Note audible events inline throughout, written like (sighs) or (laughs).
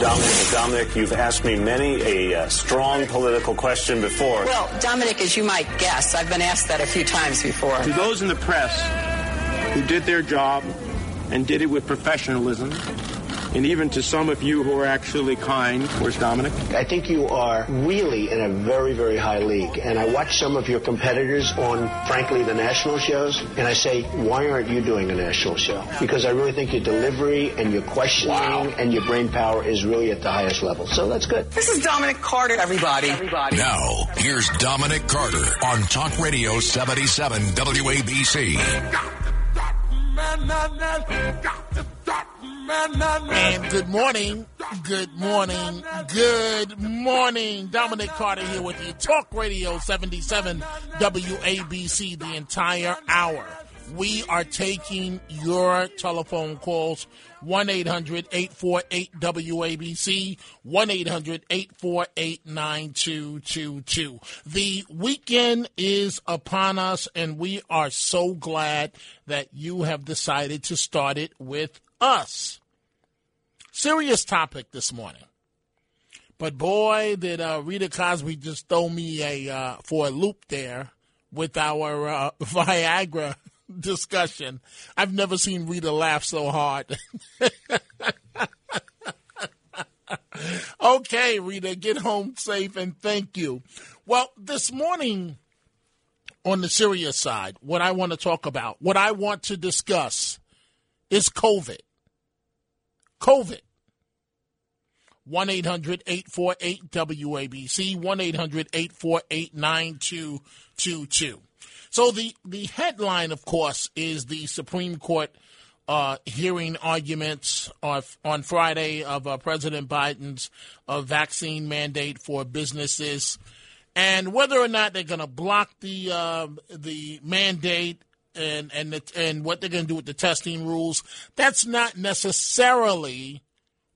Dominic, Dominic, you've asked me many a uh, strong political question before. Well, Dominic, as you might guess, I've been asked that a few times before. To those in the press who did their job and did it with professionalism, and even to some of you who are actually kind. Where's Dominic? I think you are really in a very, very high league. And I watch some of your competitors on, frankly, the national shows, and I say, why aren't you doing a national show? Because I really think your delivery and your questioning wow. and your brain power is really at the highest level. So that's good. This is Dominic Carter, everybody. everybody. Now, here's Dominic Carter on Talk Radio 77 WABC. And good morning, good morning, good morning. Dominic Carter here with you. Talk Radio 77 WABC the entire hour. We are taking your telephone calls 1 800 848 WABC, 1 800 848 9222. The weekend is upon us, and we are so glad that you have decided to start it with us. Serious topic this morning. But boy, did uh, Rita Cosby just throw me a uh, for a loop there with our uh, (laughs) Viagra discussion. I've never seen Rita laugh so hard. (laughs) okay, Rita, get home safe and thank you. Well, this morning on the serious side, what I want to talk about, what I want to discuss is COVID. COVID. 1 800 848 WABC, 1 800 848 9222. So the, the headline, of course, is the Supreme Court uh, hearing arguments on, on Friday of uh, President Biden's uh, vaccine mandate for businesses, and whether or not they're going to block the uh, the mandate and and the, and what they're going to do with the testing rules. That's not necessarily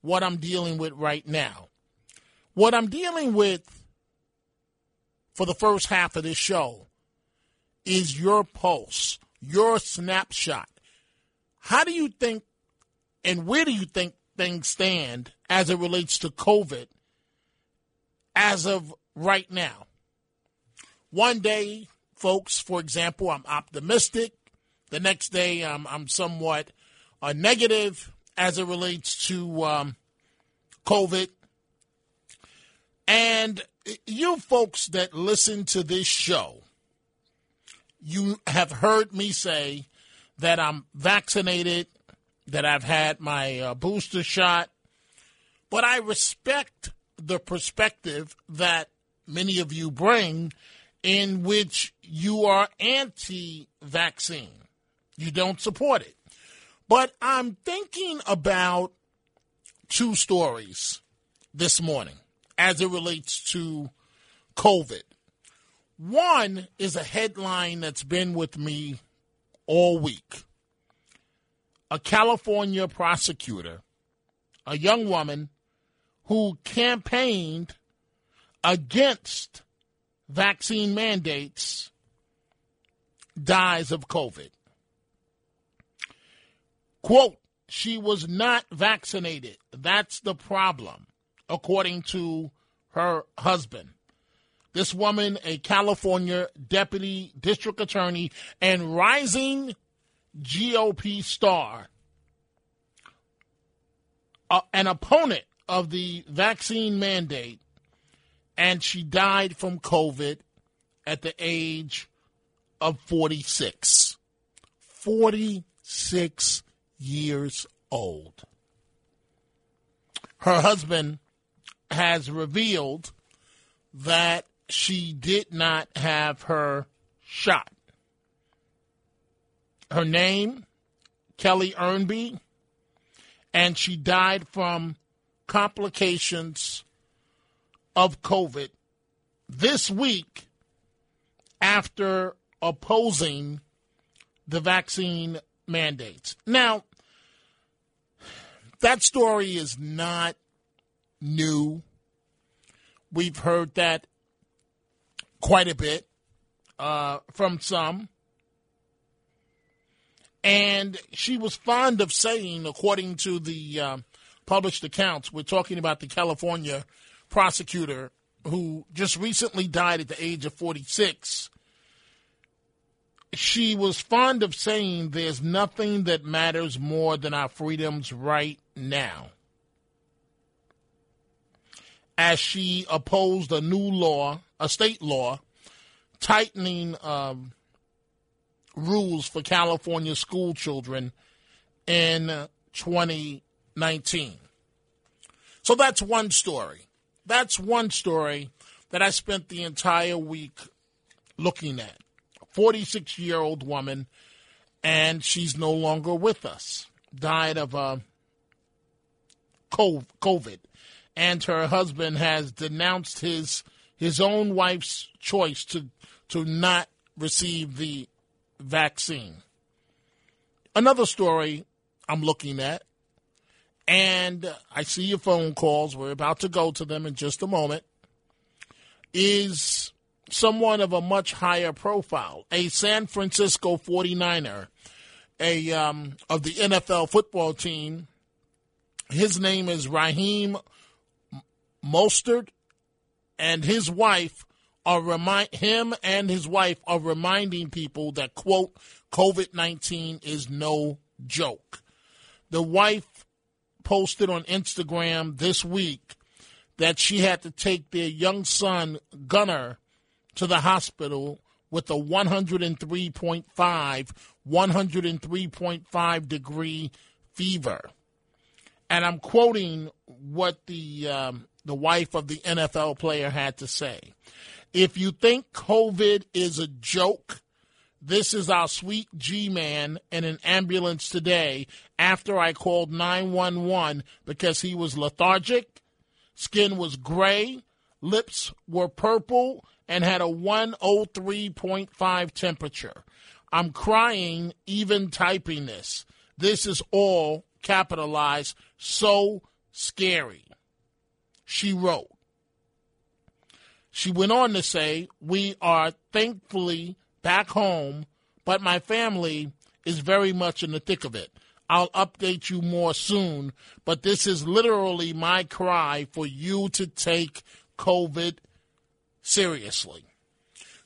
what I'm dealing with right now. What I'm dealing with for the first half of this show is your pulse, your snapshot. How do you think and where do you think things stand as it relates to COVID as of right now? One day, folks, for example, I'm optimistic. The next day, I'm, I'm somewhat uh, negative as it relates to um, COVID. And you folks that listen to this show, you have heard me say that I'm vaccinated, that I've had my uh, booster shot, but I respect the perspective that many of you bring in which you are anti vaccine. You don't support it. But I'm thinking about two stories this morning as it relates to COVID. One is a headline that's been with me all week. A California prosecutor, a young woman who campaigned against vaccine mandates, dies of COVID. Quote, she was not vaccinated. That's the problem, according to her husband. This woman, a California deputy district attorney and rising GOP star, uh, an opponent of the vaccine mandate, and she died from COVID at the age of 46. 46 years old. Her husband has revealed that she did not have her shot. Her name, Kelly Ernby, and she died from complications of COVID this week after opposing the vaccine mandates. Now, that story is not new. We've heard that quite a bit uh, from some. And she was fond of saying, according to the uh, published accounts. We're talking about the California prosecutor who just recently died at the age of 46. She was fond of saying there's nothing that matters more than our freedoms right now. As she opposed a new law, a state law, tightening um, rules for California school children in 2019. So that's one story. That's one story that I spent the entire week looking at. 46 year old woman, and she's no longer with us. Died of uh, COVID. And her husband has denounced his his own wife's choice to to not receive the vaccine. Another story I'm looking at, and I see your phone calls. We're about to go to them in just a moment. Is someone of a much higher profile, a San Francisco 49er, a um, of the NFL football team. His name is Raheem Mostert, and his wife are remind him and his wife are reminding people that quote COVID nineteen is no joke. The wife posted on Instagram this week that she had to take their young son Gunner, to the hospital with a 103.5 103.5 degree fever. And I'm quoting what the um, the wife of the NFL player had to say. If you think COVID is a joke, this is our sweet G man in an ambulance today after I called 911 because he was lethargic, skin was gray, lips were purple, and had a 103.5 temperature. I'm crying even typing this. This is all capitalized. So scary. She wrote. She went on to say, We are thankfully back home, but my family is very much in the thick of it. I'll update you more soon, but this is literally my cry for you to take COVID seriously.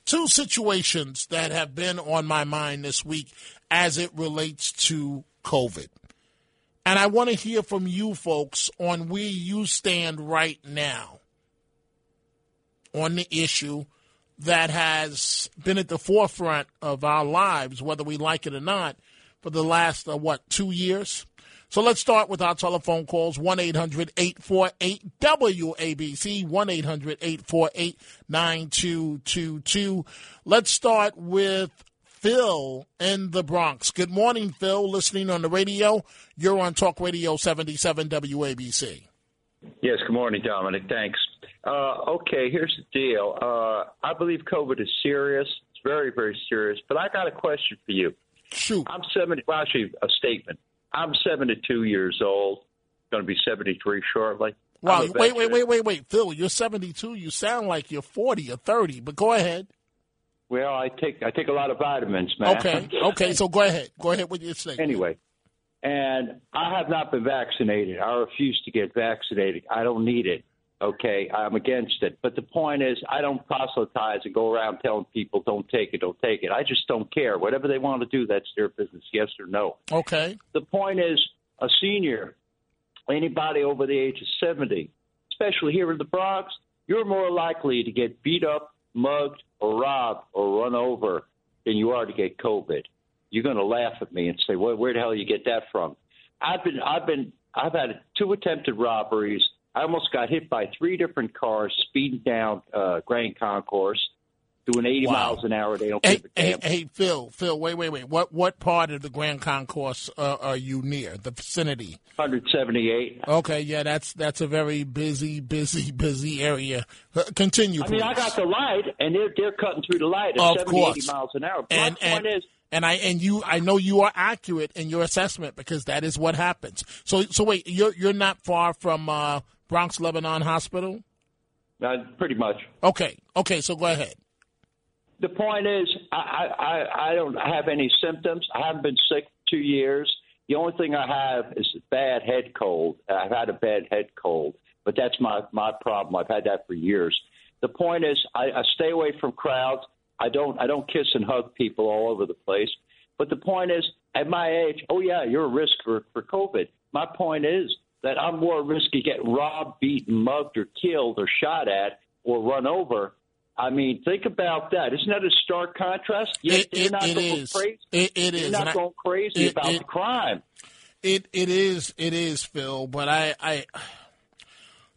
Two situations that have been on my mind this week as it relates to COVID. And I want to hear from you folks on where you stand right now on the issue that has been at the forefront of our lives, whether we like it or not, for the last, uh, what, two years? So let's start with our telephone calls 1 800 848 WABC, 1 800 848 9222. Let's start with Phil in the Bronx. Good morning, Phil. Listening on the radio. You're on Talk Radio 77 WABC. Yes, good morning, Dominic. Thanks. Uh, okay, here's the deal. Uh, I believe COVID is serious. It's very, very serious. But I got a question for you. Shoot. I'm 70, well, actually, a statement. I'm 72 years old, going to be 73 shortly. Wow, wait, wait, wait, wait, wait. Phil, you're 72. You sound like you're 40 or 30, but go ahead. Well, I take I take a lot of vitamins, man. Okay, okay, so go ahead. Go ahead with your statement. Anyway, and I have not been vaccinated. I refuse to get vaccinated. I don't need it. Okay, I'm against it. But the point is, I don't proselytize and go around telling people don't take it, don't take it. I just don't care. Whatever they want to do, that's their business, yes or no. Okay. The point is, a senior, anybody over the age of 70, especially here in the Bronx, you're more likely to get beat up, mugged, or robbed, or run over than you are to get COVID. You're going to laugh at me and say, well, "Where the hell you get that from?" I've been, I've been, I've had two attempted robberies I almost got hit by three different cars speeding down uh, Grand Concourse, doing 80 Wow. miles an hour. They don't Hey, give a hey, damn. hey, Phil, Phil, wait, wait, wait. What what part of the Grand Concourse uh, are you near? The vicinity? 178. Okay, yeah, that's that's a very busy, busy, (laughs) busy area. Uh, Continue, I mean, I got the light, and they're they're cutting through the light at Of 70, course. 80 miles an hour. But and my and point is, and I and you, I know you are accurate in your assessment because that is what happens. So so wait, you're you're not far from uh, Bronx Lebanon Hospital. uh, pretty much. Okay, okay, so go ahead. The point is, I, I I don't have any symptoms. I haven't been sick two years. The only thing I have is a bad head cold. I've had a bad head cold, but that's my my problem. I've had that for years. The point is, I, I stay away from crowds. I don't I don't kiss and hug people all over the place. But the point is, at my age, oh yeah, you're a risk for for COVID. My point is that I'm more at risk of getting robbed, beaten, mugged, or killed, or shot at, or run over. I mean, think about that. Isn't that a stark contrast? Yet It- you're it- not it going is. crazy. It- it You're not and I- going crazy it- about the crime. It it is it is Phil, but I I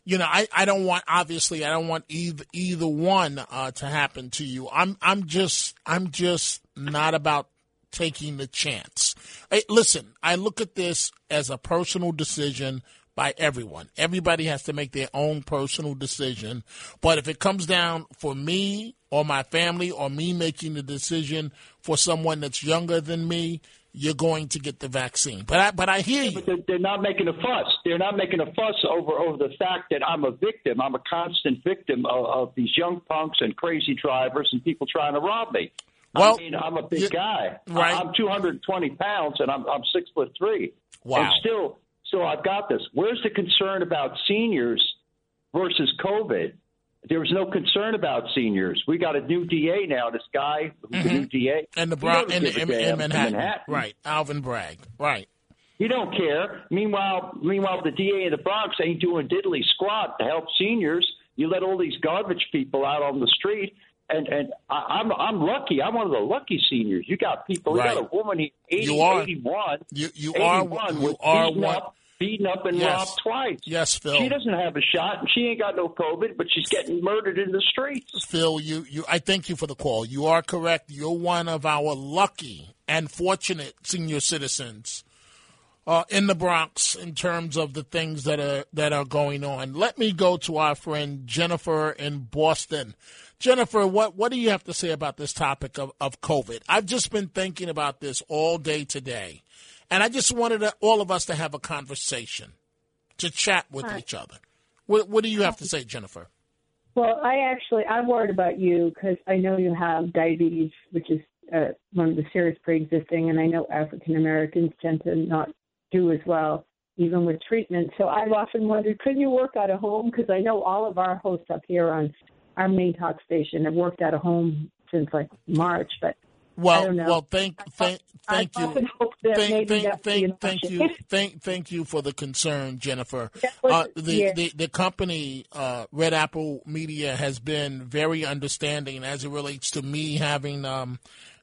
you know I, I don't want obviously I don't want either either one uh, to happen to you. I'm I'm just I'm just not about taking the chance. Hey, listen, I look at this as a personal decision by everyone. Everybody has to make their own personal decision. But if it comes down for me or my family or me making the decision for someone that's younger than me, you're going to get the vaccine. But I but I hear you. But they're, they're not making a fuss. They're not making a fuss over over the fact that I'm a victim. I'm a constant victim of, of these young punks and crazy drivers and people trying to rob me. Well, I mean, I'm a big you- guy. right. I'm 220 pounds and I'm I'm six foot three. Wow. And still, still, I've got this. Where's the concern about seniors versus COVID? There was no concern about seniors. We got a new DA now. This guy, who's the new mm-hmm. DA, and the he Brown doesn't and give in, in Manhattan. Manhattan. right? Alvin Bragg, right? He don't care. Meanwhile, meanwhile, the DA in the Bronx ain't doing diddly squat to help seniors. You let all these garbage people out on the street, and and I, I'm I'm lucky. I'm one of the lucky seniors. You got people. Right. You got a woman, he- 80, You are. 81. You you are 81 you are beaten one. up, beaten up and Yes. robbed twice. Yes, Phil. She doesn't have a shot, and she ain't got no COVID, but she's getting murdered in the streets. Phil, you, you I thank you for the call. You are correct. You're one of our lucky and fortunate senior citizens uh, in the Bronx in terms of the things that are that are going on. Let me go to our friend Jennifer in Boston. Jennifer, what, what do you have to say about this topic of, of COVID? I've just been thinking about this all day today, and I just wanted to, all of us to have a conversation, to chat with each other. What, what do you have to say, Jennifer? Well, I actually I'm worried about you because I know you have diabetes, which is uh, one of the serious pre-existing, and I know African Americans tend to not do as well even with treatment. So I've often wondered, could you work out of home? Because I know all of our hosts up here on our main talk station I've worked out of home since like March, but I Well, don't know. well, thank, thank, thank you, often hope that thank, thank, that would be an thank, thank you, (laughs) thank, thank you for the concern, Jennifer. Uh, the, yeah. the the company uh, Red Apple Media has been very understanding as it relates to me having um,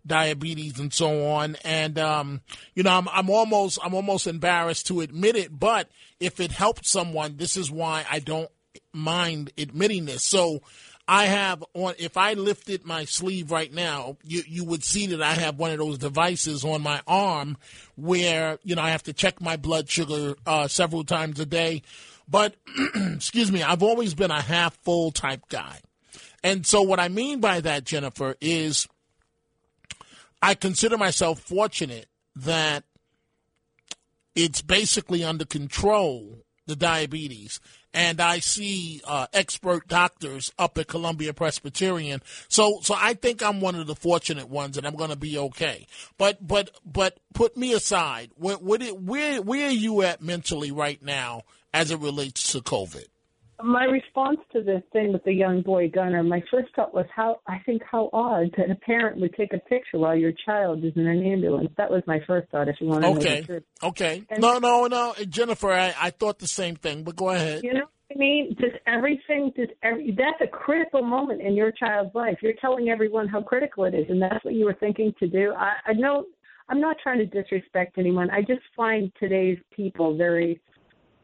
diabetes and so on. And um, you know, I'm I'm almost I'm almost embarrassed to admit it, but if it helps someone, this is why I don't mind admitting this. So I have on if I lifted my sleeve right now, you you would see that I have one of those devices on my arm where, you know, I have to check my blood sugar uh, several times a day. But (clears throat) excuse me, I've always been a half full type guy. And so what I mean by that, Jennifer, is I consider myself fortunate that it's basically under control, the diabetes. And I see uh, expert doctors up at Columbia Presbyterian. So, so I think I'm one of the fortunate ones, and I'm going to be okay. But, but, but put me aside. Where, where, where, where are you at mentally right now as it relates to COVID? My response to the thing with the young boy gunner, my first thought was how I think how odd that a parent would take a picture while your child is in an ambulance. That was my first thought. If you want to know Okay. truth, Okay. And- No, no, no. Jennifer, I, I thought the same thing, but go ahead. you know what I mean? Does everything? Does every? That's a critical moment in your child's life. You're telling everyone how critical it is, and that's what you were thinking to do. I, I know. I'm not trying to disrespect anyone. I just find today's people very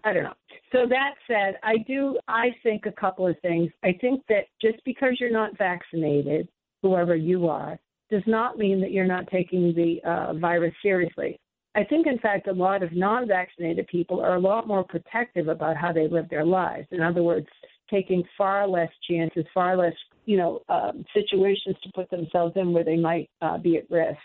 I don't know. So that said, I do I think a couple of things. I think that just because you're not vaccinated, whoever you are, does not mean that you're not taking the uh, virus seriously. I think, in fact, a lot of non-vaccinated people are a lot more protective about how they live their lives. In other words, taking far less chances, far less, you know, um, situations to put themselves in where they might uh, be at risk.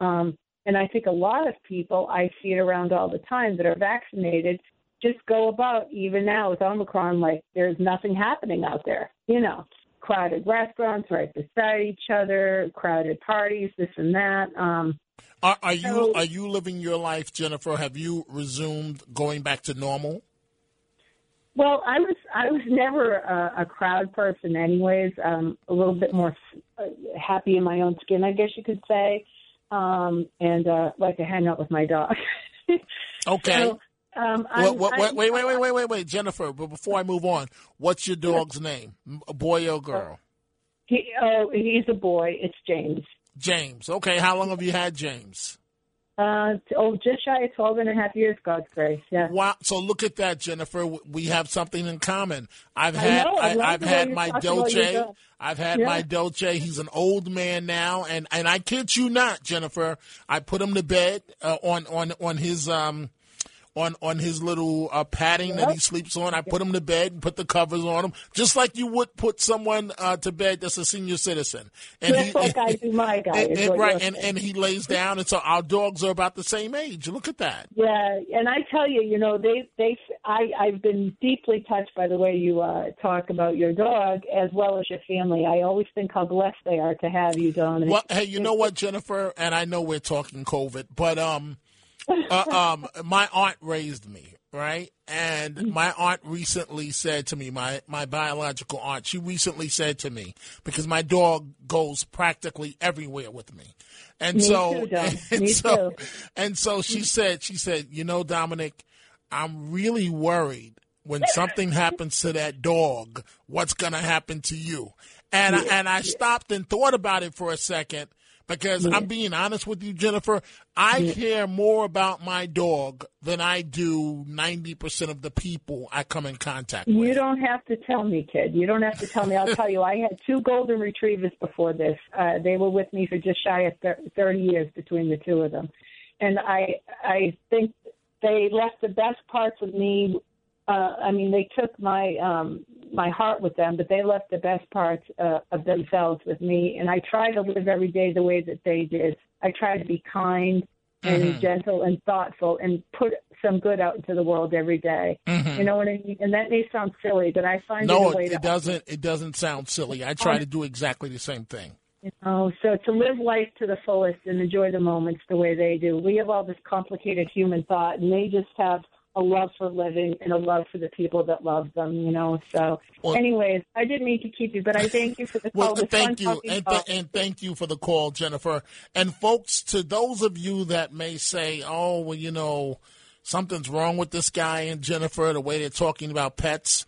Um, and I think a lot of people, I see it around all the time that are vaccinated, just go about, even now with Omicron, like there's nothing happening out there. You know, crowded restaurants right beside each other, crowded parties, this and that. Um, Are, are you are you living your life, Jennifer? Have you resumed going back to normal? Well, I was I was never a, a crowd person, anyways. Um, a little bit more uh, happy in my own skin, I guess you could say, um, and uh, like to hang out with my dog. (laughs) Okay. So, um, Well, I'm- wait, wait, wait, wait, wait, wait, Jennifer. But before I move on, what's your dog's name? A boy or girl? He, oh, he's a boy. It's James. James. Okay. How long have you had James? Uh, oh, just shy of 12 and a half years, God's grace. Yeah. Wow. So look at that, Jennifer. We have something in common. I've I had know. I have had my Dolce. I've had Yeah. my Dolce. He's an old man now, and and I kid you not, Jennifer. I put him to bed uh, on on on his um. On, on his little uh, padding that he sleeps on, I put him to bed and put the covers on him, just like you would put someone uh, to bed that's a senior citizen. And Just like I (laughs) do my guy. and- and- right, and, and he lays down, and so our dogs are about the same age. Look at that. Yeah, and I tell you, you know, they they I I've been deeply touched by the way you uh talk about your dog as well as your family. I always think how blessed they are to have you, Don. Well, hey, you know what, Jennifer? And I know we're talking COVID, but um, uh, um, my aunt raised me, right? And my aunt recently said to me, my my biological aunt, she recently said to me because my dog goes practically everywhere with me, and Me so too, (laughs) and Me so too. and so she said, she said, you know, Dominic, I'm really worried when something happens to that dog, what's going to happen to you? And I, and I stopped and thought about it for a second because I'm being honest with you, Jennifer. I care more about my dog than I do 90% of the people I come in contact with. You don't have to tell me, kid. You don't have to tell me. I'll tell you. I had two golden retrievers before this. Uh, they were with me for just shy of thirty years between the two of them, and I I think they left the best parts of me. Uh, I mean, they took my um, my heart with them, but they left the best parts uh, of themselves with me. And I try to live every day the way that they did. I try to be kind and gentle and thoughtful and put some good out into the world every day. You know what I mean? And that may sound silly, but I find no, it it, doesn't. It doesn't sound silly. I try to do exactly the same thing. You know, so to live life to the fullest and enjoy the moments the way they do. We have all this complicated human thought, and they just have a love for living and a love for the people that love them. You know. So, Well- anyways, I didn't mean to keep you, but I thank you for the call. Well, thank you, and, th- and thank you for the call, Jennifer. And folks, to those of you that may say, "Oh, well, you know, something's wrong with this guy and Jennifer," the way they're talking about pets,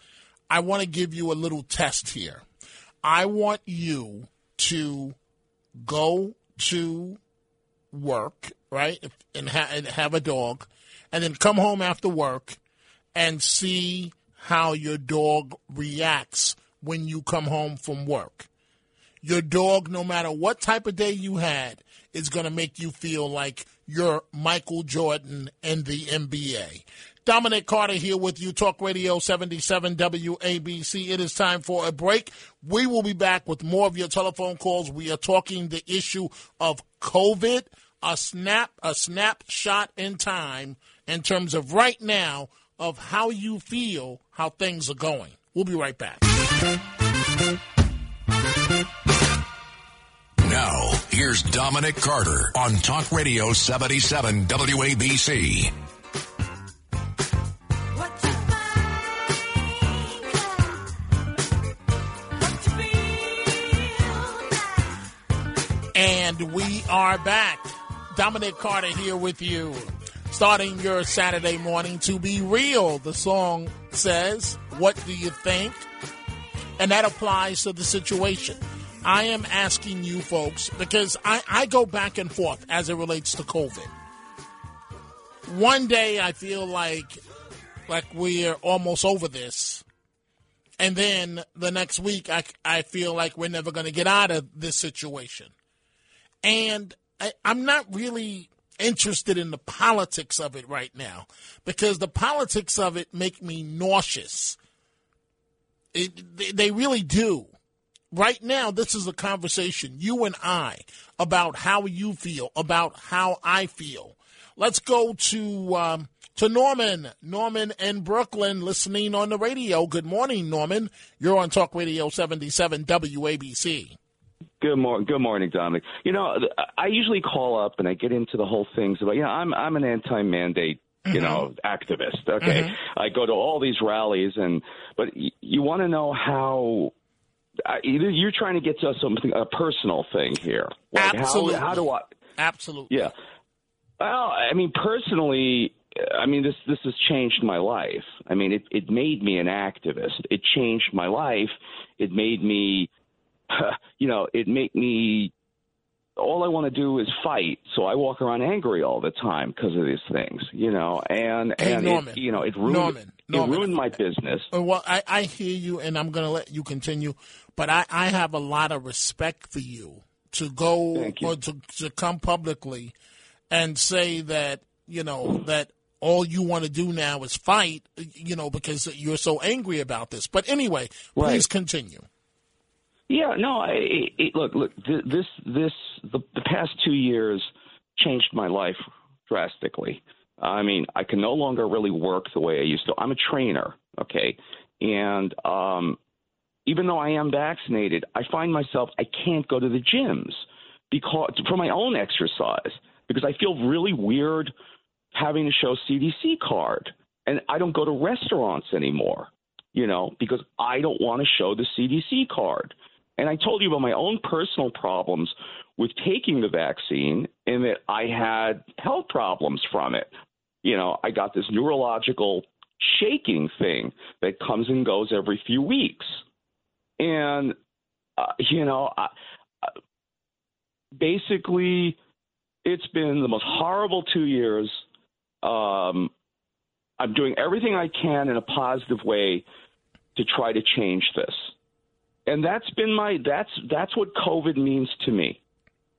I want to give you a little test here. I want you to go to work, right, if- and, ha- and have a dog, and then come home after work and see how your dog reacts when you come home from work. Your dog, no matter what type of day you had, is going to make you feel like you're Michael Jordan in the NBA. Dominic Carter here with you, Talk Radio 77 WABC. It is time for a break. We will be back with more of your telephone calls. We are talking the issue of COVID, a snap, a snapshot in time in terms of right now of how you feel, how things are going. We'll be right back. Now, here's Dominic Carter on Talk Radio 77 WABC. And we are back. Dominic Carter here with you. Starting your Saturday morning to be real. The song says, What do you think? And that applies to the situation. I am asking you folks because I, I go back and forth as it relates to COVID. One day I feel like like we're almost over this. And then the next week I, I feel like we're never going to get out of this situation. And I, I'm not really interested in the politics of it right now because the politics of it make me nauseous. It, they, really do. Right now, this is a conversation, you and I, about how you feel, about how I feel. Let's go to um, to Norman. Norman in Brooklyn, listening on the radio. Good morning, Norman. You're on Talk Radio 77 WABC. Good morning, good morning, Dominic. You know, I usually call up and I get into the whole things about. You know, I'm I'm an anti-mandate you know, activist. Okay, Mm-hmm. I go to all these rallies, and but y- you want to know how. Uh, either you're trying to get to something a personal thing here. Like Absolutely. How, how do I? Absolutely. Yeah. Well, I mean, personally, I mean this this has changed my life. I mean, it it made me an activist. It changed my life. It made me, (laughs) you know, it made me. All I want to do is fight, so I walk around angry all the time because of these things, you know. And Hey, and Norman. it, you know, it ruined Norman, it ruined my business. Uh, Well, I, I hear you, and I'm going to let you continue, but I, I have a lot of respect for you to go you. or to, to come publicly and say that, you know, that all you want to do now is fight, you know, because you're so angry about this. But anyway, Right. please continue. Yeah, no. I, it, look, look. th- This, this, the, the past two years changed my life drastically. I mean, I can no longer really work the way I used to. I'm a trainer, okay, and um, even though I am vaccinated, I find myself I can't go to the gyms because for my own exercise because I feel really weird having to show CDC card, and I don't go to restaurants anymore you know, because I don't want to show the CDC card. And I told you about my own personal problems with taking the vaccine and that I had health problems from it. You know, I got this neurological shaking thing that comes and goes every few weeks. And, uh, you know, I, I, basically, it's been the most horrible two years. Um, I'm doing everything I can in a positive way to try to change this. And that's been my that's that's what COVID means to me.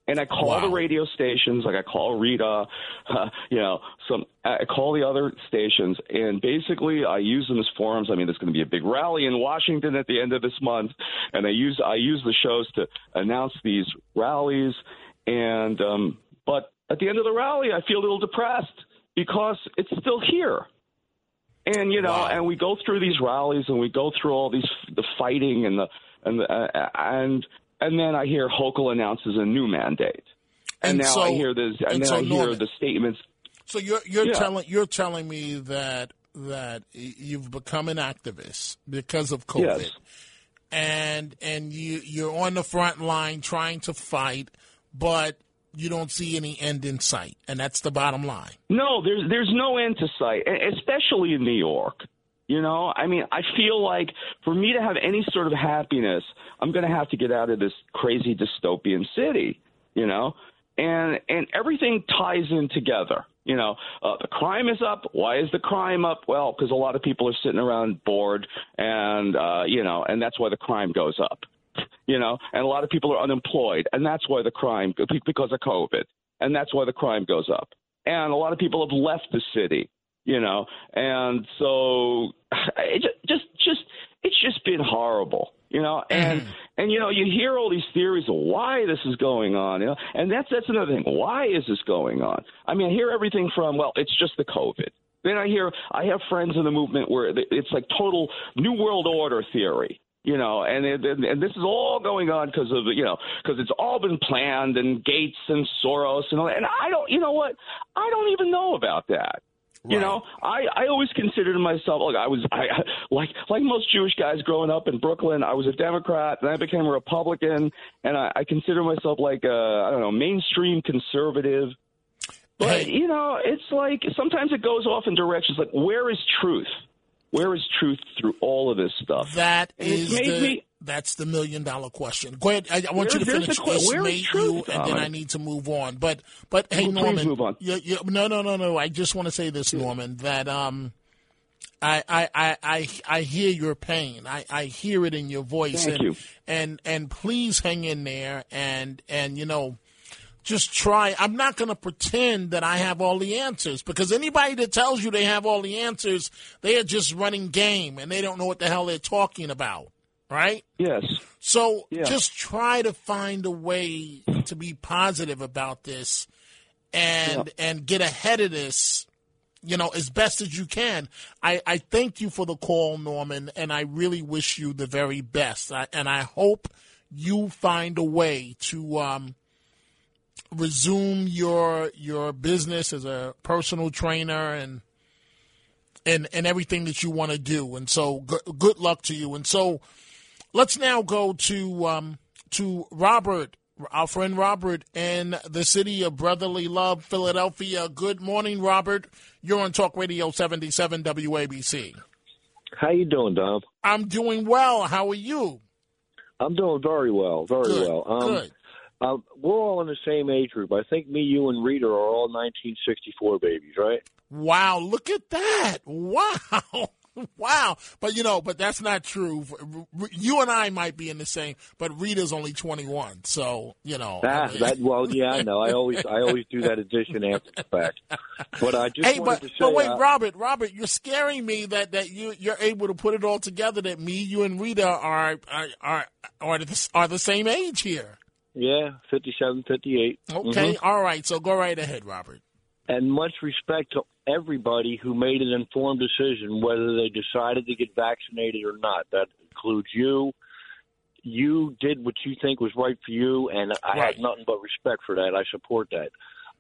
And I call the radio stations, like I call Rita, uh, (laughs) you know, some I call the other stations, and basically I use them as forums. I mean, there's going to be a big rally in Washington at the end of this month, and I use I use the shows to announce these rallies. And um, but at the end of the rally, I feel a little depressed because it's still here and you know, and we go through these rallies and we go through all these the fighting and the and uh, and and then I hear Hochul announces a new mandate, and, And now so- I hear this, and, and then so I hear Norman- the statements. So you're you're Yeah. telling you're telling me that that you've become an activist because of COVID, Yes. and and you you're on the front line trying to fight, but you don't see any end in sight, and that's the bottom line. No, there's there's no end to sight, especially in New York. You know, I mean, I feel like for me to have any sort of happiness, I'm going to have to get out of this crazy dystopian city. You know, and and everything ties in together. You know, uh, the crime is up. Why is the crime up? Well, because a lot of people are sitting around bored, and uh, you know, and that's why the crime goes up. You know, and a lot of people are unemployed, and that's why the crime because of COVID, and that's why the crime goes up. And a lot of people have left the city. You know, and so (sighs) it ju- just just it's just been horrible. You know, mm-hmm. and and you know you hear all these theories of why this is going on. You know, and that's that's another thing. Why is this going on? I mean, I hear everything from well, it's just the COVID. Then I hear I have friends in the movement where it's like total new world order theory. You know, and and, and this is all going on because of you know because it's all been planned and Gates and Soros and all that. And I don't, you know what? I don't even know about that. You know, I, I always considered myself like I was I (laughs) like like most Jewish guys growing up in Brooklyn. I was a Democrat, then I became a Republican, and I, I consider myself like a I don't know mainstream conservative. But you know, it's like sometimes it goes off in directions like where is truth? Where is truth through all of this stuff? That And is made the me- that's the million dollar question. Go ahead. I, I want you to finish this, mate, you, and then I need to move on. But but hey, Well, please Norman, move on. You, you, no, no, no, no. I just want to say this, Norman, that um, I I I I, I hear your pain. I, I hear it in your voice. Thank and, you. And and please hang in there. And and you know. Just try. I'm not going to pretend that I have all the answers because anybody that tells you they have all the answers, they are just running game and they don't know what the hell they're talking about, right? Yes. So Yeah. just try to find a way to be positive about this and and get ahead of this, you know, as best as you can. I, I thank you for the call, Norman, and I really wish you the very best. I, and I hope you find a way to um, resume your your business as a personal trainer and and and everything that you want to do. And so, good, good luck to you. And so, let's now go to um, to Robert, our friend Robert, in the city of brotherly love, Philadelphia. Good morning, Robert. You're on Talk Radio 77 WABC. How you doing, Dom? I'm doing well. How are you? I'm doing very well, very Good, well. Um, good. Uh, we're all in the same age group. I think me, you, and Rita are all 1964 babies, right? Wow, look at that. (laughs) Wow. (laughs) Wow. But you know, but that's not true. You and I might be in the same, but Rita's only 21. So, you know. Ah, I mean- that well, yeah, I know. I always, I always do that addition after the fact. But I just Hey, but, to say, but wait, uh, Robert, Robert, you're scaring me that, that you you're able to put it all together. That me, you, and Rita are are are are the, are the same age here. yeah, 57, 58. Okay, Mhm. all right. So go right ahead, Robert. and much respect to everybody who made an informed decision whether they decided to get vaccinated or not. That includes you. You did what you think was right for you, and I Right. have nothing but respect for that. I support that.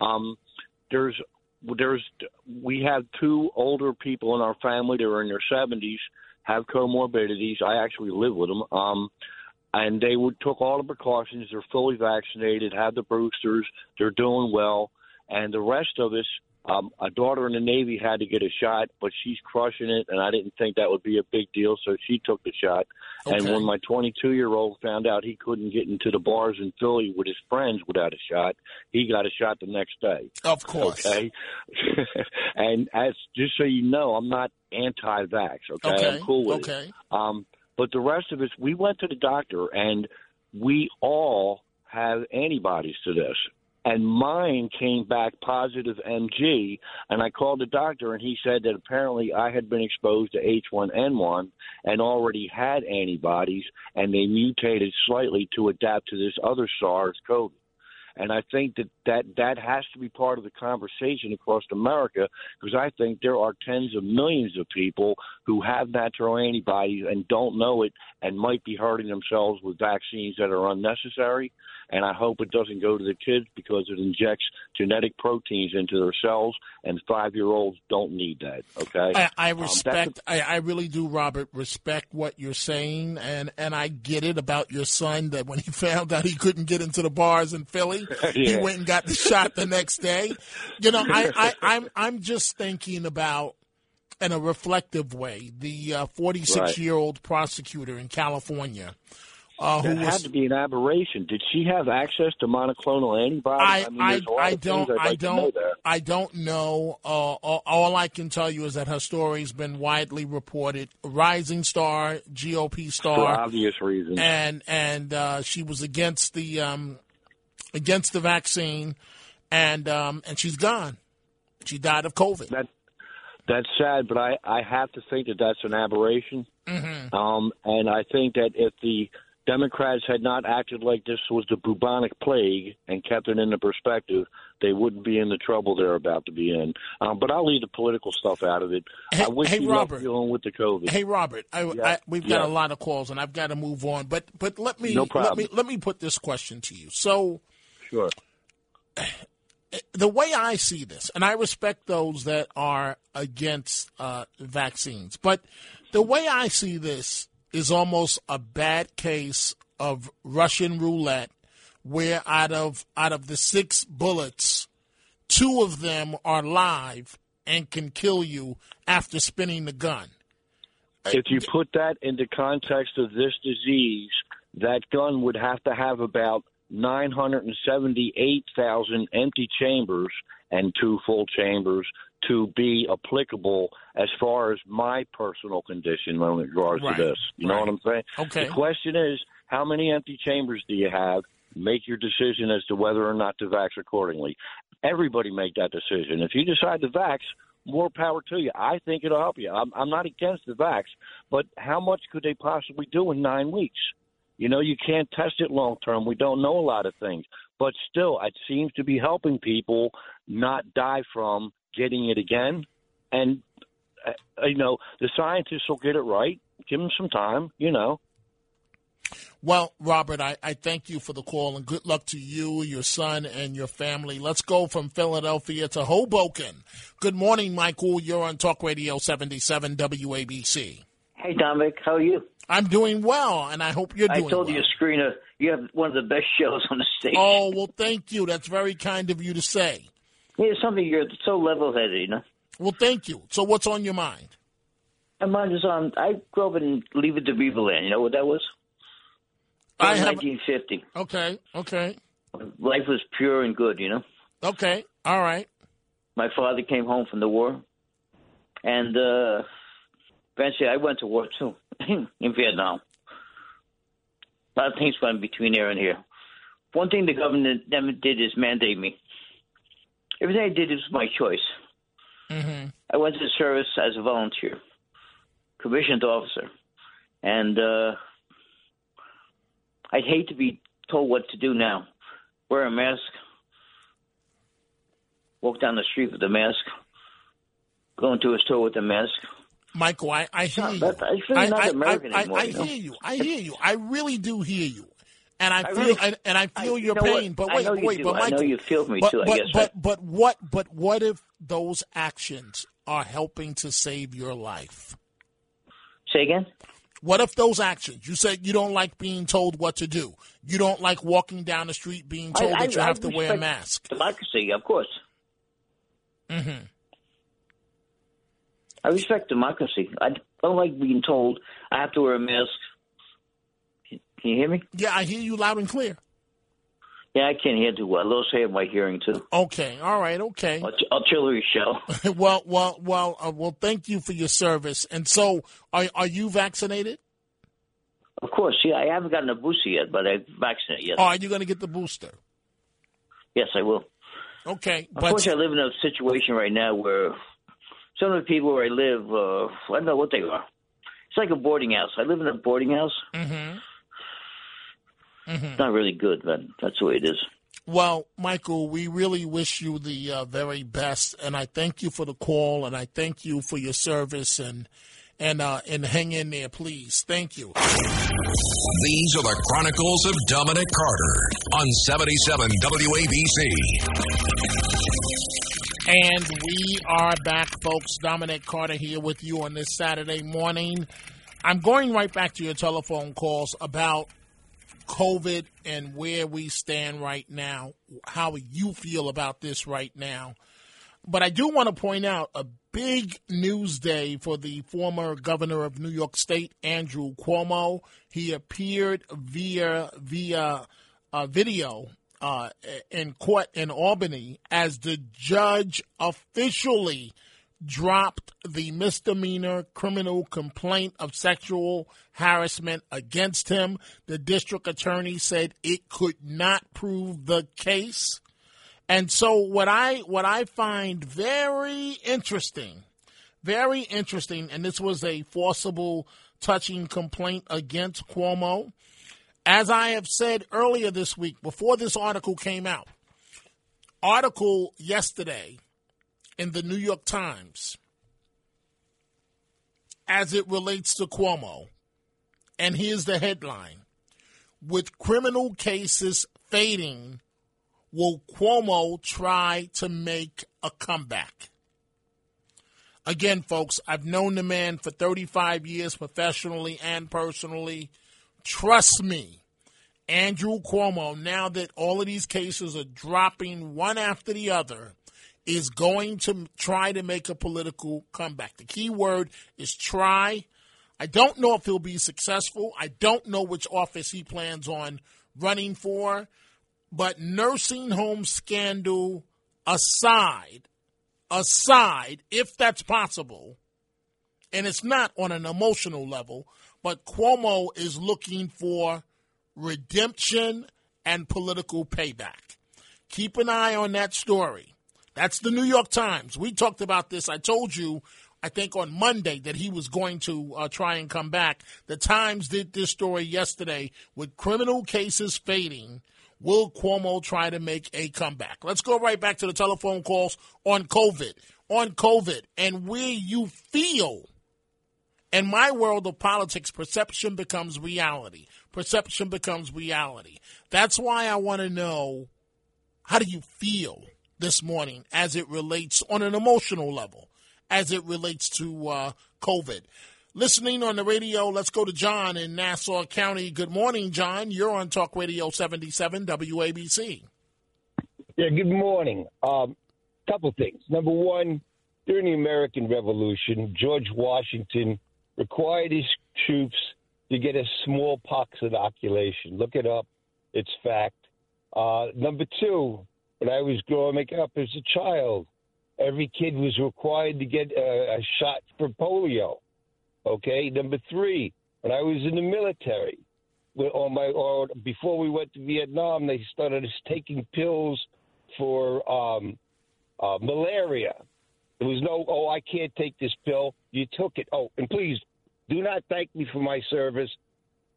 Um, there's there's we have two older people in our family that are in their 70s have comorbidities. I actually live with them. Um, and they would took all the precautions. They're fully vaccinated, have the boosters. They're doing well, and the rest of us. Um, a daughter in the Navy had to get a shot, but she's crushing it, and I didn't think that would be a big deal, so she took the shot. And when my 22 year old found out he couldn't get into the bars in Philly with his friends without a shot, he got a shot the next day. Of course. Okay. (laughs) and as just so you know, I'm not anti-vax. Okay, Okay. I'm cool with it. okay. Um, but the rest of us, we went to the doctor, and we all have antibodies to this. And mine came back positive MG, and I called the doctor, and he said that apparently I had been exposed to H1N1 and already had antibodies, and they mutated slightly to adapt to this other SARS-CoV. And I think that, that that has to be part of the conversation across America because I think there are tens of millions of people who have natural antibodies and don't know it and might be hurting themselves with vaccines that are unnecessary. And I hope it doesn't go to the kids because it injects genetic proteins into their cells, and five year olds don't need that. Okay? I, I Um, respect. I, I really do, Robert. Respect what you're saying, and and I get it about your son that when he (laughs) found out he couldn't get into the bars in Philly, (laughs) he went and got the shot the next day. You know, I, I I'm I'm just thinking about in a reflective way the 46 Right. year old prosecutor in California. Uh, who That had to be an aberration. Did she have access to monoclonal antibodies? I, mean, I, a lot I don't, I'd like know don't. I don't know. Uh, all, all I can tell you is that her story's been widely reported. Rising star, GOP star, for obvious reasons. and and uh, she was against the um, against the vaccine, and um, and she's gone. She died of COVID. That that's sad, but I I have to think that that's an aberration. Mhm. Um, and I think that if the Democrats had not acted like this was the bubonic plague and kept it into perspective, they wouldn't be in the trouble they're about to be in. Um, but I'll leave the political stuff out of it. Hey- I wish hey, you Robert. luck dealing with the COVID. Hey Robert, I, Yeah. I, we've got a lot of calls, and I've got to move on. But but let me No let me let me put this question to you. So Sure. the way I see this, and I respect those that are against uh, vaccines, but the way I see this is almost a bad case of Russian roulette, where out of out of the six bullets, two of them are live and can kill you after spinning the gun. If you put that into context of this disease, that gun would have to have about 978,000 empty chambers and two full chambers to be applicable as far as my personal condition in regards Right, to this. You know what I'm saying? Okay. The question is, how many empty chambers do you have? Make your decision as to whether or not to vax accordingly. Everybody make that decision. If you decide to vax, more power to you. I think it'll help you. I'm, I'm not against the vax, but how much could they possibly do in nine weeks? You know, you can't test it long term. We don't know a lot of things, but still, it seems to be helping people not die from getting it again. And uh, you know, the scientists will get it right. Give them some time. You know. Well, Robert, I, I thank you for the call and good luck to you, your son, and your family. Let's go from Philadelphia to Hoboken. Good morning, Michael. You're on Talk Radio 77 WABC. Hey, Dominic, how are you? I'm doing well, and I hope you're doing I told well. you, screener, you have one of the best (laughs) shows on the station. Oh, well, thank you. That's very kind of you to say. Yeah, something you're so level-headed, you know. Well, thank you. So, what's on your mind? My mind is on. I grew up in Leave It to Beaver Land. You know what that was? I have- 1950. Okay, okay, Life was pure and good, you know. okay. All right. My father came home from the war, and uh eventually I went to war too (clears throat) in Vietnam. A lot of things went between there and here. One thing the government never did is mandate me. Everything I did was my choice. Mm-hmm. I went to service as a volunteer, commissioned officer, and uh, I'd hate to be told what to do now. Wear a mask, walk down the street with a mask, go into a store with a mask. Michael, I, I hear you. that- it's really I, I- American I, anymore, I, you hear you. I hear you. I really do hear you. And I feel and, I feel your you pain. But wait, but you wait, but I know Michael, you feel me but, too, I But, guess, but, but what? But what if those actions are helping to save your life? Say again. What if those actions? You said you don't like being told what to do. You don't like walking down the street being told I- that you I- have I to wear a mask. Democracy, of course. Mm-hmm. I respect democracy. I don't like being told I have to wear a mask. Can you hear me? Yeah, I hear you loud and clear. Yeah, I can't hear too well. Those have my hearing too. Okay, all right, okay. Artillery shell. (laughs) well, well, well, uh, well. Thank you for your service. And so, are are you vaccinated? Of course, yeah. I haven't gotten a booster yet, but I'm vaccinated. Yes, Or are you going to get the booster? yes, I will. Okay, but course, I live in a situation right now where some of the people where I live, uh, I don't know what they are. It's like a boarding house. I live in a boarding house. hmm It's not really good, but that's the way it is. Well, Michael, we really wish you the uh, very best, and I thank you for the call, and I thank you for your service, and and uh, and hang in there, please. Thank you. These are the Chronicles of Dominic Carter on 77 WABC. And we are back, folks. Dominic Carter here with you on this Saturday morning. I'm going right back to your telephone calls about COVID and where we stand right now, how you feel about this right now. But I do want to point out a big news day for the former governor of New York State, Andrew Cuomo. He appeared via via uh, video uh, in court in Albany as the judge officially dropped the misdemeanor criminal complaint of sexual harassment against him. The district attorney said it could not prove the case. And so what I what I find very interesting, very interesting, and this was a forcible touching complaint against Cuomo. As I have said earlier this week, before this article came out, article yesterday in the New York Times as it relates to Cuomo. And here's the headline With criminal cases fading, will Cuomo try to make a comeback? Again, folks, I've known the man for 35 years professionally and personally. Trust me, Andrew Cuomo, now that all of these cases are dropping one after the other, is going to try to make a political comeback. The key word is try. I don't know if he'll be successful. I don't know which office he plans on running for. But nursing home scandal aside, aside, if that's possible, and it's not on an emotional level, but Cuomo is looking for redemption and political payback. Keep an eye on that story. That's the New York Times. We talked about this. I told you, I think on Monday, that he was going to uh, try and come back. The Times did this story yesterday with criminal cases fading. Will Cuomo try to make a comeback? Let's go right back to the telephone calls on COVID. On COVID and where you feel In my world of politics, perception becomes reality. Perception becomes reality. That's why I want to know how do you feel this morning as it relates on an emotional level, as it relates to uh, COVID. Listening on the radio, let's go to John in Nassau County. Good morning, John. You're on Talk Radio 77 WABC. Yeah, good morning. Um, couple things. Number one, during the American Revolution, George Washington required his troops to get a smallpox inoculation. Look it up; it's fact. Uh, number two, when I was growing up as a child, every kid was required to get a, a shot for polio. Okay. Number three, when I was in the military, on my or before we went to Vietnam, they started us taking pills for um, uh, malaria. There was no, oh, I can't take this pill. You took it. Oh, and please do not thank me for my service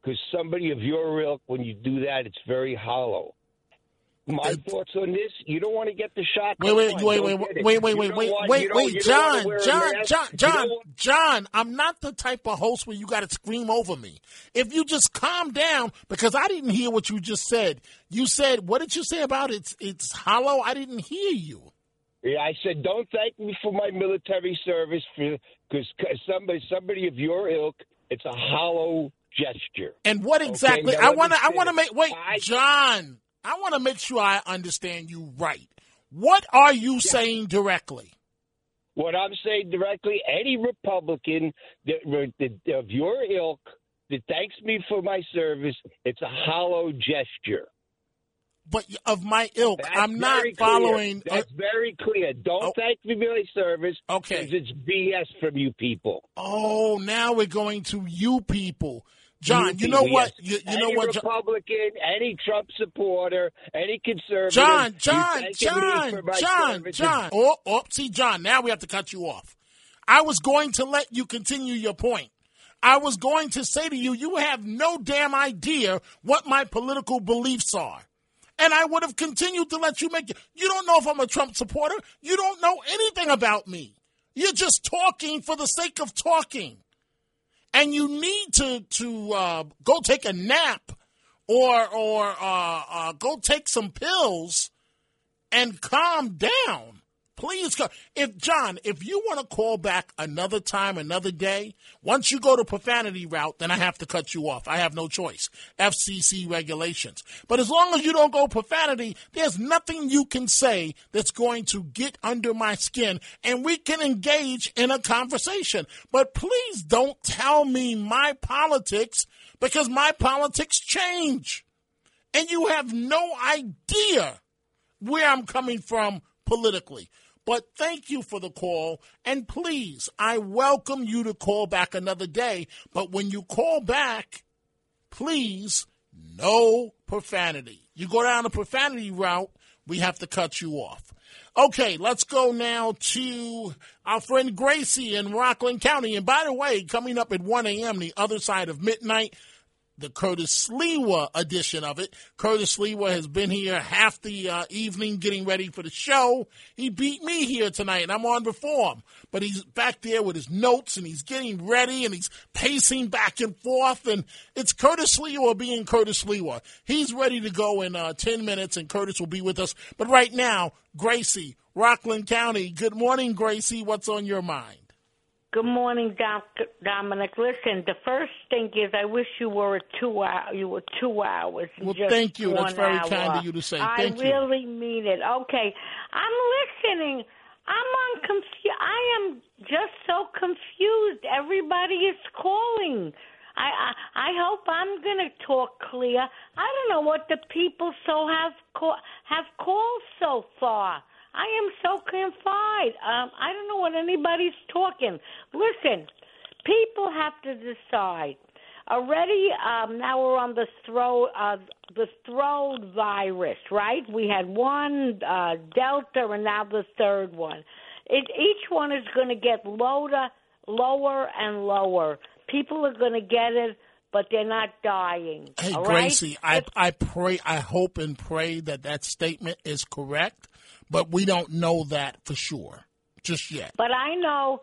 because somebody of your ilk, when you do that, it's very hollow. My thoughts on this: you don't want to get the shot. Wait, wait, wait, wait, wait, wait, wait, wait, wait, wait, wait, John, John, John, John, John. I'm not the type of host where you got to scream over me. If you just calm down, because I didn't hear what you just said. You said, what did you say about it's it's hollow? I didn't hear you. Yeah, I said, don't thank me for my military service, because somebody somebody of your ilk, it's a hollow gesture. And what exactly? Okay, I want to. I want to make. Wait, I, John. I want to make sure I understand you right. What are you yeah. saying directly? What I'm saying directly, any Republican that, that, of your ilk that thanks me for my service, it's a hollow gesture. But of my ilk, That's I'm not following. That's uh, very clear. Don't oh, thank me for my service. Okay, it's BS from you people. Oh, now we're going to you people. John, you know what? You, you know what? Republican, any Trump supporter, any conservative. John, John, John, John, John. Oh, oh, see, John. Now we have to cut you off. I was going to let you continue your point. I was going to say to you, you have no damn idea what my political beliefs are. And I would have continued to let you make it. You don't know if I'm a Trump supporter. You don't know anything about me. You're just talking for the sake of talking and you need to to uh, go take a nap or or uh, uh, go take some pills and calm down. Please, come. if John, if you want to call back another time, another day, once you go to profanity route, then I have to cut you off. I have no choice. FCC regulations. But as long as you don't go profanity, there's nothing you can say that's going to get under my skin, and we can engage in a conversation. But please don't tell me my politics because my politics change, and you have no idea where I'm coming from politically. But thank you for the call. And please, I welcome you to call back another day. But when you call back, please, no profanity. You go down the profanity route, we have to cut you off. Okay, let's go now to our friend Gracie in Rockland County. And by the way, coming up at 1 a.m., the other side of midnight, the Curtis Sliwa edition of it. Curtis Sliwa has been here half the uh, evening getting ready for the show. He beat me here tonight, and I'm on before him. But he's back there with his notes, and he's getting ready, and he's pacing back and forth. And it's Curtis Sliwa being Curtis Sliwa. He's ready to go in uh, 10 minutes, and Curtis will be with us. But right now, Gracie, Rockland County. Good morning, Gracie. What's on your mind? Good morning, Dr. Dominic. Listen, the first thing is I wish you were a two hour, you were two hours. Well, thank you. That's very hour. kind of you to say. Thank I really mean it. Okay, I'm listening. I'm on confu- I am just so confused. Everybody is calling. I I, I hope I'm going to talk clear. I don't know what the people so have call, have called so far. I am so confined. Um, I don't know what anybody's talking. Listen, people have to decide. Already, um, now we're on the throw uh, the throne virus, right? We had one uh, Delta, and now the third one. It, each one is going to get lower, lower and lower. People are going to get it but they're not dying. Hey, Gracie, right? I I pray, I hope and pray that that statement is correct but we don't know that for sure just yet. But I know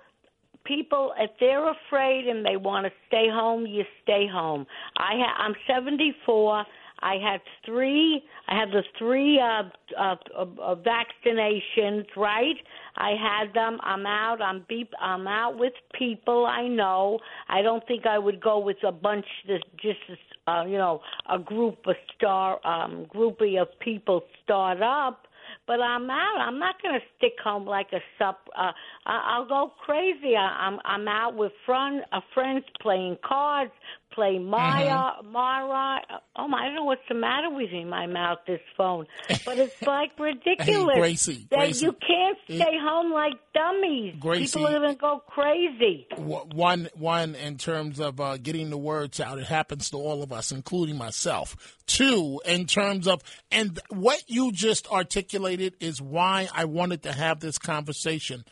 people if they're afraid and they want to stay home, you stay home. I ha- I'm 74. I had three. I had the three uh, uh, uh, vaccinations. Right. I had them. I'm out. I'm beep. I'm out with people I know. I don't think I would go with a bunch that just uh, you know a group of star um, groupie of people start up but I'm out. I'm not going to stick home like a sup. Uh, I'll go crazy. I'm I'm out with friend, uh, friends playing cards, play Maya, Mm-hmm. Mara. Oh my! I don't know what's the matter with me. In my mouth, this phone, but it's (laughs) like ridiculous. Gracie, that Gracie, you can't it- stay home like dummies. Gracie- People are going to go crazy. one one in terms of uh, getting the words out. It happens to all of us, including myself. Two, in terms of and what you just articulated is why I wanted to have this conversation,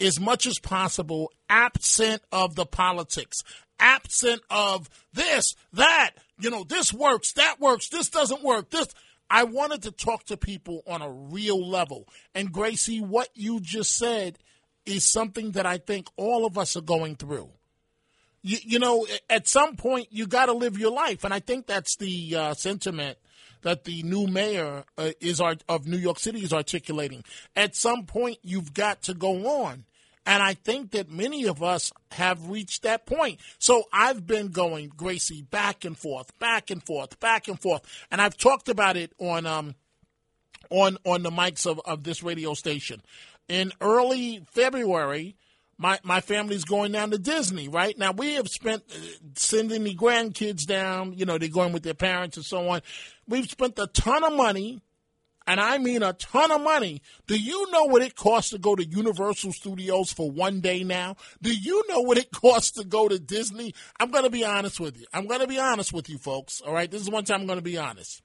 as much as possible, absent of the politics, absent of this, that, you know, this works, that works, this doesn't work, this. I wanted to talk to people on a real level. And Gracie, what you just said is something that I think all of us are going through. You, you know, at some point, you got to live your life. And I think that's the uh, sentiment that the new mayor uh, is art- of New York City is articulating. At some point, you've got to go on. And I think that many of us have reached that point. So I've been going, Gracie, back and forth, back and forth, back and forth. And I've talked about it on um, on on the mics of, of this radio station. In early February, my my family's going down to Disney. Right now, we have spent uh, sending the grandkids down. You know, they're going with their parents and so on. We've spent a ton of money, and I mean a ton of money. Do you know what it costs to go to Universal Studios for one day now? Do you know what it (laughs) costs to go to Disney? I'm going to be honest with you. I'm going to be honest with you, folks. All right, this is one time I'm going to be honest.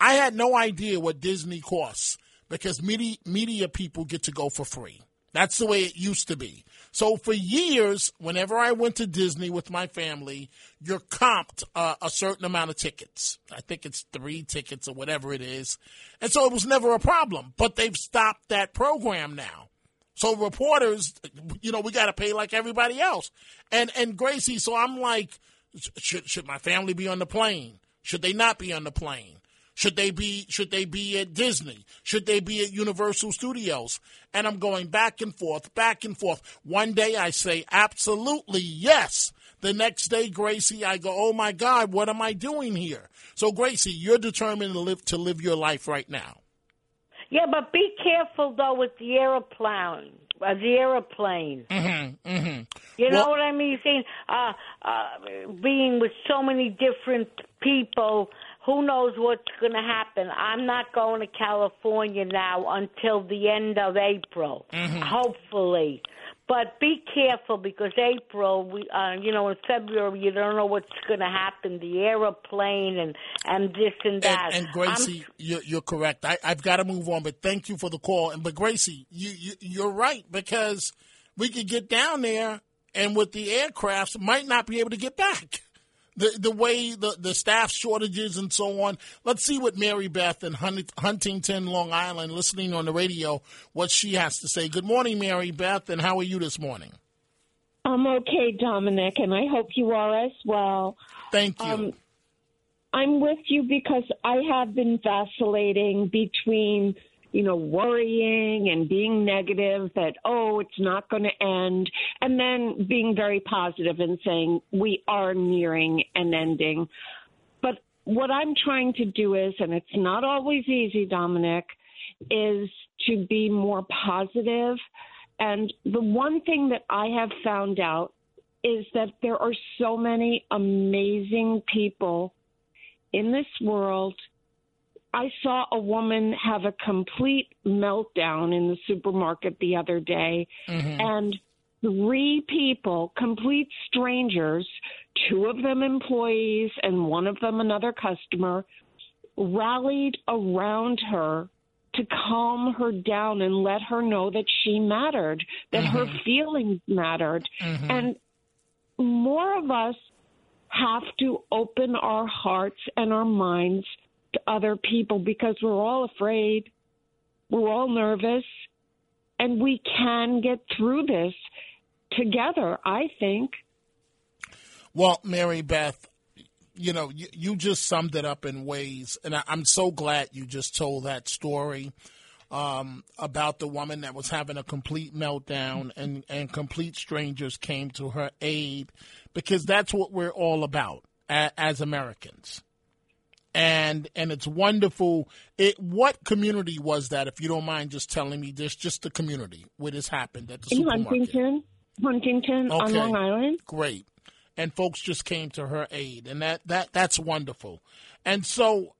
I had no idea what Disney costs because media, media people get to go for free. That's the way it used to be. So for years, whenever I went to Disney with my family, you're comped uh, a certain amount of tickets. I think it's three tickets or whatever it is. And so it was never a problem. But they've stopped that program now. So reporters, you know, we got to pay like everybody else. And and Gracie, so I'm like, should should my family be on the plane? Should they not be on the plane? Should they be should they be at Disney? Should they be at Universal Studios? And I'm going back and forth, back and forth. One day I say absolutely yes. The next day, Gracie, I go, "Oh my God, what am I doing here?" So, Gracie, you're determined to live to live your life right now. Yeah, but be careful though with the aeroplane. Uh, the aeroplane. Mm-hmm. Mm-hmm. You know Well- what I mean? Saying, uh, uh, being with so many different people, who knows what's going to happen? I'm not going to California now until the end of April, Mm-hmm. hopefully. But be careful because April, we, uh, you know, in February, you don't know what's going to happen. The aeroplane and and this and that. And, and Gracie, you're, you're correct. I, I've got to move on, but thank you for the call. And but Gracie, you, you you're right because we could get down there, and with the aircrafts, might not be able to get back. (laughs) The the way the the staff shortages and so on. Let's see what Mary Beth in Hun- Huntington, Long Island, listening on the radio, what she has to say. Good morning, Mary Beth, and how are you this morning? I'm okay, Dominic, and I hope you are as well. Thank you. Um, I'm with you because I have been vacillating between, you know, worrying and being negative that, oh, it's not going to end, and then being very positive and saying we are nearing an ending. But what I'm trying to do is, and it's not always easy, Dominic, is to be more positive. And the one thing that I have found out is that there are so many amazing people in this world. I saw a woman have a complete meltdown in the supermarket the other day, mm-hmm. and three people, complete strangers, two of them employees and one of them another customer, rallied around her to calm her down and let her know that she mattered, that her mm-hmm. feelings mattered. Mm-hmm. And more of us have to open our hearts and our minds other people because we're all afraid, we're all nervous, and we can get through this together, I think. Well, Mary Beth, you know, you, you just summed it up in ways, and I, I'm so glad you just told that story um, about the woman that was having a complete meltdown and, and complete strangers came to her aid because that's what we're all about as Americans. And and it's wonderful. It what community was that? If you don't mind, just telling me this, just the community where this happened at the In supermarket. Huntington, Huntington on Long Island. Great. And folks just came to her aid, and that that that's wonderful. And so,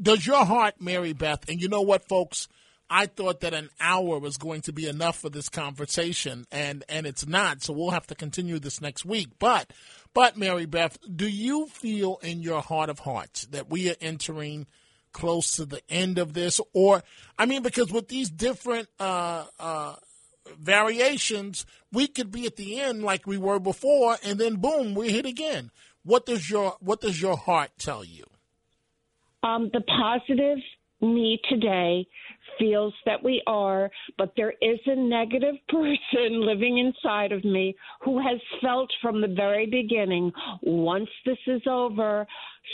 does your heart, Mary Beth? And you know what, folks? I thought that an hour was going to be enough for this conversation, and and it's not. So we'll have to continue this next week. But but Mary Beth, do you feel in your heart of hearts that we are entering close to the end of this, or I mean, because with these different uh, uh, variations, we could be at the end like we were before, and then boom, we're hit again. What does your What does your heart tell you? Um, the positive me today feels that we are, but there is a negative (laughs) person living inside of me who has felt from the very beginning once this is over,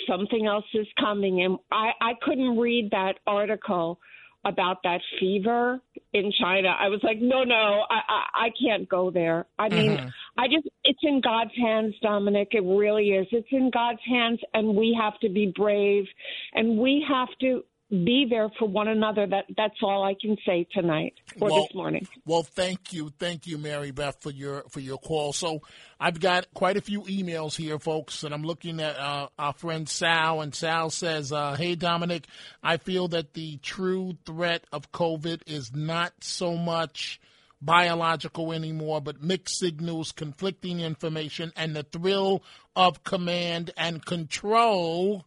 something else is coming. And I, I couldn't read that article about that fever in China. I was like, no, no, I, I, I can't go there. I mean, Mhm. I just, it's in God's hands, Dominic. It really is. It's in God's hands, and we have to be brave, and we have to be there for one another. That that's all I can say tonight or Well- this morning. Well, thank you, thank you, Mary Beth, for your for your call. So I've got quite a few emails here, folks, and I'm looking at uh, our friend Sal, and Sal says, uh, "Hey, Dominic, I feel that the true threat of COVID is not so much." Biological anymore, but mixed signals, conflicting information, and the thrill of command and control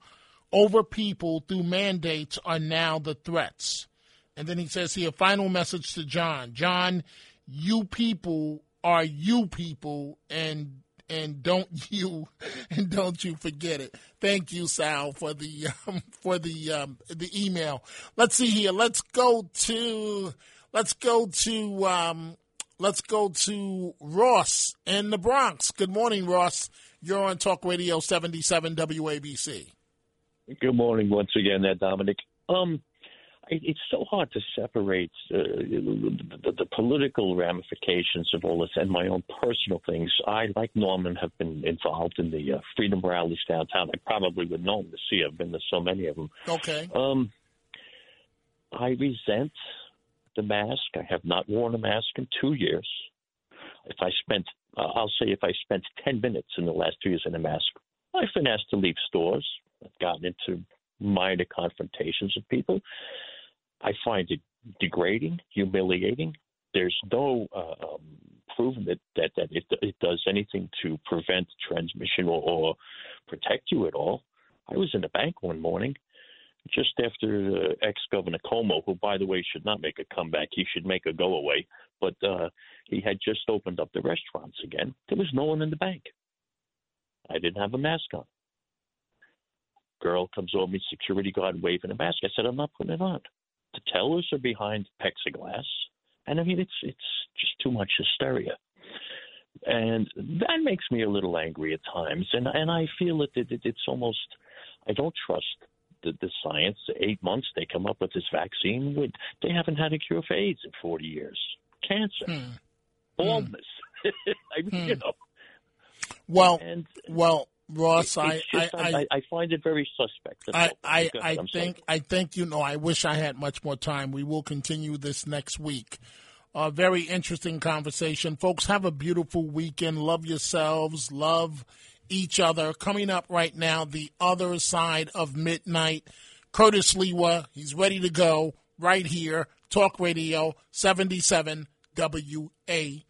over people through mandates are now the threats. And then he says here, final message to John. John, you people are you people and and don't (laughs) you and don't you forget it. Thank you, Sal, for the um, for the um, the email. Let's see here. Let's go to let's go to um, let's go to Ross in the Bronx. Good morning, Ross. You're on Talk Radio 77 WABC. Good morning once again, there, Dominic. Um, it's so hard to separate uh, the, the, the political ramifications of all this and my own personal things. I, like Norman, have been involved in the uh, freedom rallies downtown. I probably would know them to see. I've been to so many of them. Okay. Um, I resent the mask. I have not worn a mask in two years. If I spent, uh, I'll say, if I spent 10 minutes in the last two years in a mask, I've been asked to leave stores. I've gotten into minor confrontations with people. I find it degrading, humiliating. There's no uh, um, proven that, that, that it, it does anything to prevent transmission or, or protect you at all. I was in a bank one morning just after uh, ex Governor Cuomo, who, by the way, should not make a comeback. He should make a go away. But uh, he had just opened up the restaurants again. There was no one in the bank. I didn't have a mask on. Girl comes over me, security guard waving a mask. I said, I'm not putting it on. The tellers are behind plexiglass. And I mean, it's it's just too much hysteria. And that makes me a little angry at times. And and I feel that it, it, it's almost, I don't trust the, the science. Eight months they come up with this vaccine. With, they haven't had a cure for AIDS in 40 years. Cancer, hmm. baldness. Hmm. (laughs) I mean, you hmm. know. Well, And- well, Ross, I, just- I, I, I find it very suspect. I. I, I ahead, I'm sorry. think I think you know. I wish I had much more time. We will continue this next week. A very interesting conversation, folks. Have a beautiful weekend. Love yourselves. Love each other. Coming up right now, the other side of midnight. Curtis Sliwa, he's ready to go right here. Talk Radio seventy seven WABC.